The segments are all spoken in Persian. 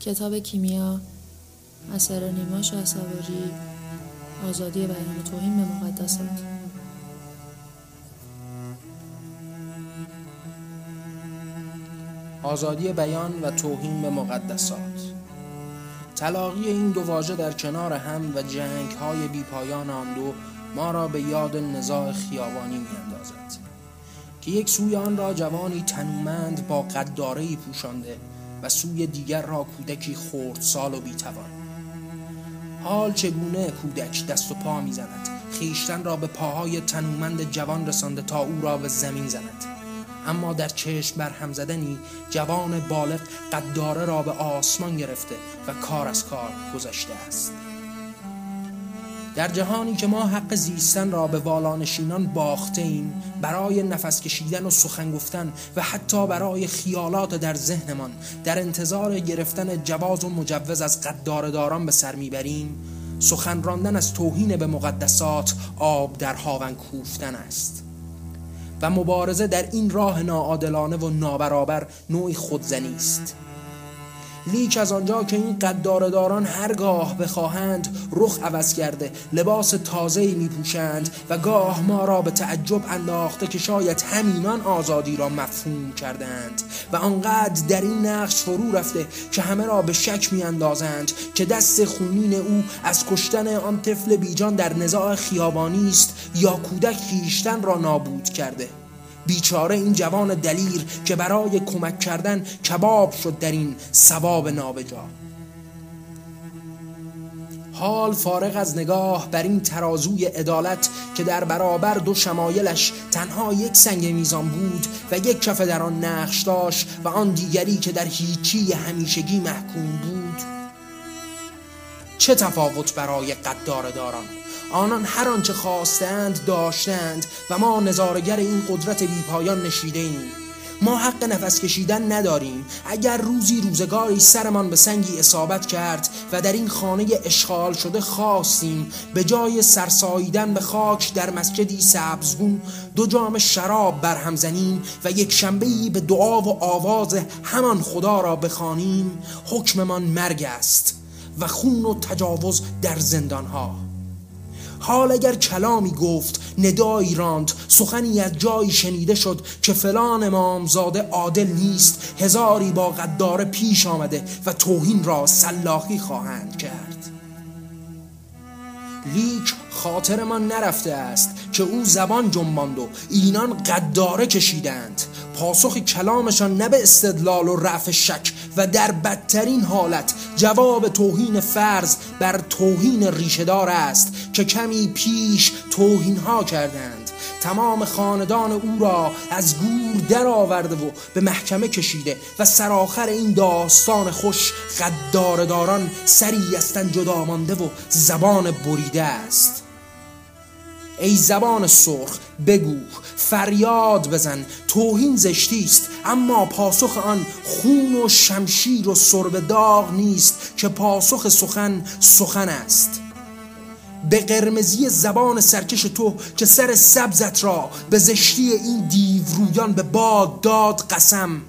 کتاب کیمیا اثر نیما شهسواری آزادی بیان و توهین به مقدسات. آزادی بیان و توهین به مقدسات. تلاقی این دو واژه در کنار هم و جنگ های بی پایان آن دو ما را به یاد نزاع خیابانی می اندازد که یک سوی آن را جوانی تنومند با قداره پوشانده و سوی دیگر را کودکی سال و بیتوان. حال چگونه کودک دست و پا می‌زند؟ خیشتن را به پاهای تنومند جوان رسانده تا او را به زمین زند. اما در چشم بر هم جوان بالغ قداره را به آسمان گرفته و کار از کار گذشته است. در جهانی که ما حق زیستن را به والانشینان باخته ایم برای نفس کشیدن و سخن گفتن و حتی برای خیالات در ذهنمان در انتظار گرفتن جواز و مجوز از قدارداران به سر می‌بریم. سخن راندن از توهین به مقدسات آب در هاون کوفتن است. و مبارزه در این راه ناعادلانه و نابرابر نوعی خودزنی است. لیک از آنجا که این قدارداران هرگاه بخواهند رخ عوض کرده لباس تازه‌ای میپوشند و گاه ما را به تعجب انداخته که شاید همینان آزادی را مفهوم کردند. و آنقدر در این نقش فرو رفته که همه را به شک میاندازند که دست خونین او از کشتن آن طفل بیجان در نزاع خیابانی است یا کودک خیشتن را نابود کرده. بیچاره این جوان دلیر که برای کمک کردن کباب شد در این سباب نابجا. حال فارغ از نگاه بر این ترازوی عدالت که در برابر دو شمایلش تنها یک سنگ میزان بود و یک کف در آن نقش داشت و آن دیگری که در هیچی همیشگی محکوم بود. چه تفاوت برای قدار داران؟ آنان هر آنچه خواستند داشتند و ما نظارگر این قدرت بیپایان نشیده ایم ما حق نفس کشیدن نداریم. اگر روزی روزگاری سرمان به سنگی اصابت کرد و در این خانه اشغال شده خواستیم به جای سرساییدن به خاک در مسجدی سبزگون دو جام شراب برهم زنیم و یک شنبهی به دعا و آواز همان خدا را بخوانیم حکممان مرگ است و خون و تجاوز در زندانها. حال اگر کلامی گفت ندایی راند. سخنی از جایی شنیده شد که فلان امامزاده عادل نیست. هزاری با قداره پیش آمده و توهین را سلاخی خواهند کرد. لیک خاطر من نرفته است که او زبان جنباند و اینان قداره کشیدند. پاسخ کلامشان نه به استدلال و رفع شک و در بدترین حالت جواب توهین فرض بر توهین ریشهدار است. که کمی پیش توهین ها کردند. تمام خاندان او را از گور در آورده و به محکمه کشیده و سرآخر این داستان خوش قدارداران سری استن جدا مانده و زبان بریده است. ای زبان سرخ بگو فریاد بزن توهین زشتی است اما پاسخ آن خون و شمشیر و سرب داغ نیست که پاسخ سخن سخن است. به قرمزی زبان سرکش تو که سر سبزت را به زشتی این دیورویان به باد داد قسم.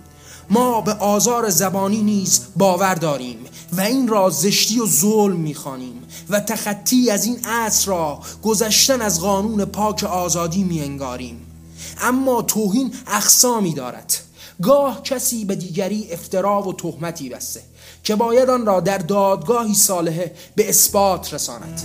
ما به آزار زبانی نیز باور داریم و این را زشتی و ظلم می‌خوانیم و تخطی از این عصر را گذشتن از قانون پاک آزادی میانگاریم. اما توهین اقسامی دارد. گاه کسی به دیگری افترا و تهمتی بسته که باید آن را در دادگاهی صالحه به اثبات رساند.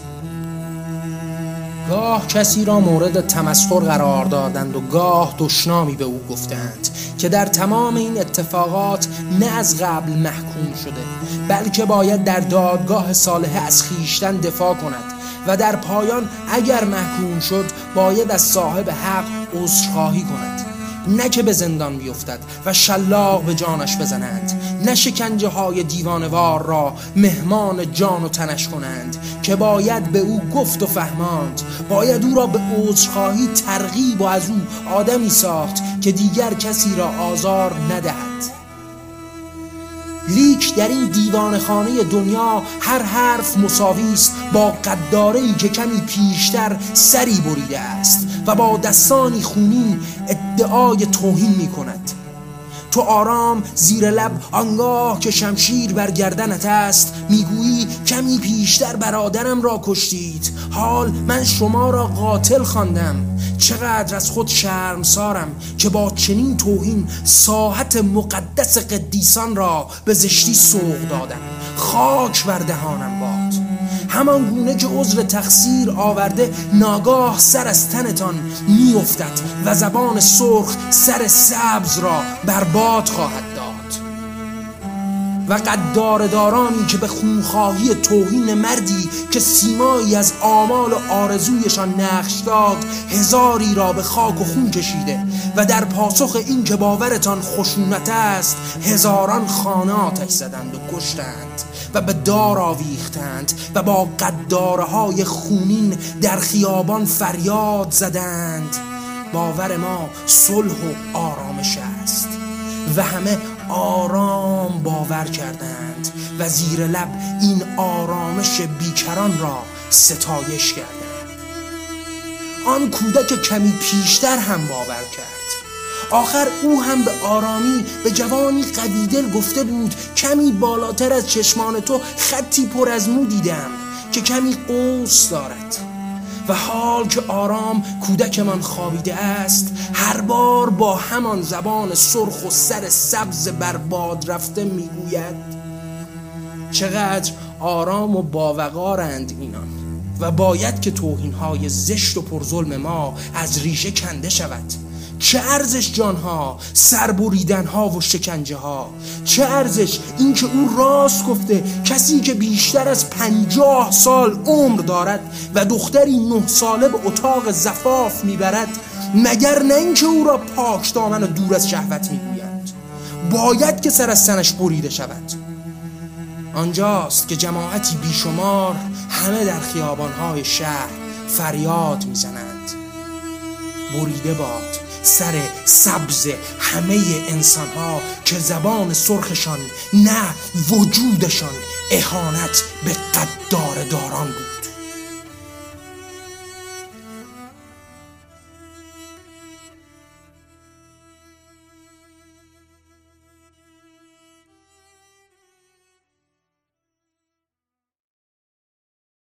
گاه کسی را مورد تمسخر قرار دادند و گاه دشنامی به او گفتند که در تمام این اتفاقات نه از قبل محکوم شده بلکه باید در دادگاه صالحه از خیشتن دفاع کند و در پایان اگر محکوم شد باید از صاحب حق عذرخواهی کند. نه که به زندان بیفتد و شلاق به جانش بزنند نه شکنجه های دیوانوار را مهمان جان و تنش کنند که باید به او گفت و فهماند. باید او را به عذرخواهی ترغیب و از او آدمی ساخت که دیگر کسی را آزار ندهد. لیک در این دیوان خانه دنیا هر حرف مساوی است با قداره که کمی پیشتر سری بریده است و با دستانی خونین ادعای توهین می کند. تو آرام زیر لب آنگاه که شمشیر بر گردنت است می‌گویی کمی پیشتر برادرم را کشتید. حال من شما را قاتل خواندم. چقدر از خود سارم که با چنین توهین ساحت مقدس قدیسان را به زشتی سوق دادم. خاک بر دهانم باد. همان گونه که عذر تقصیر آورده ناگاه سر از تنتان میافتد و زبان سرخ سر سبز را برباد خواهد و قداردارانی که به خونخواهی توهین مردی که سیمایی از آمال و آرزویشان نقش داد هزاری را به خاک و خون کشیده و در پاسخ این که باورتان خشونت است هزاران خانه آتش زدند و کشتند و به دار آویختند و با قداره های خونین در خیابان فریاد زدند. باور ما صلح و آرامش است. و همه آرام باور کردند. و زیر لب این آرامش بیکران را ستایش کردند. آن کودک کمی پیشتر هم باور کرد. آخر او هم به آرامی به جوانی قویدل گفته بود کمی بالاتر از چشمان تو خطی پر از مو دیدم که کمی قوس دارد. و حال که آرام کودک من خوابیده است هر بار با همان زبان سرخ و سر سبز بر باد رفته می‌گوید چقدر آرام و باوقارند اینان. و باید که توهین زشت و پرظلم ما از ریشه کنده شود. چه ارزش جانها سربریدن ها و شکنجه ها چه ارزش اینکه او راست گفته کسی که بیشتر از پنجاه سال عمر دارد و دختری نه ساله به اتاق زفاف می‌برد مگر نه اینکه او را پاک دامن و دور از شهوت می‌گویند؟ باید که سر از سنش بریده شود. آنجاست که جماعتی بیشمار همه در خیابانهای شهر فریاد می‌زنند. بریده باد. سر سبز همه انسان ها که زبان سرخشان نه وجودشان. اهانت به قدار داران بود.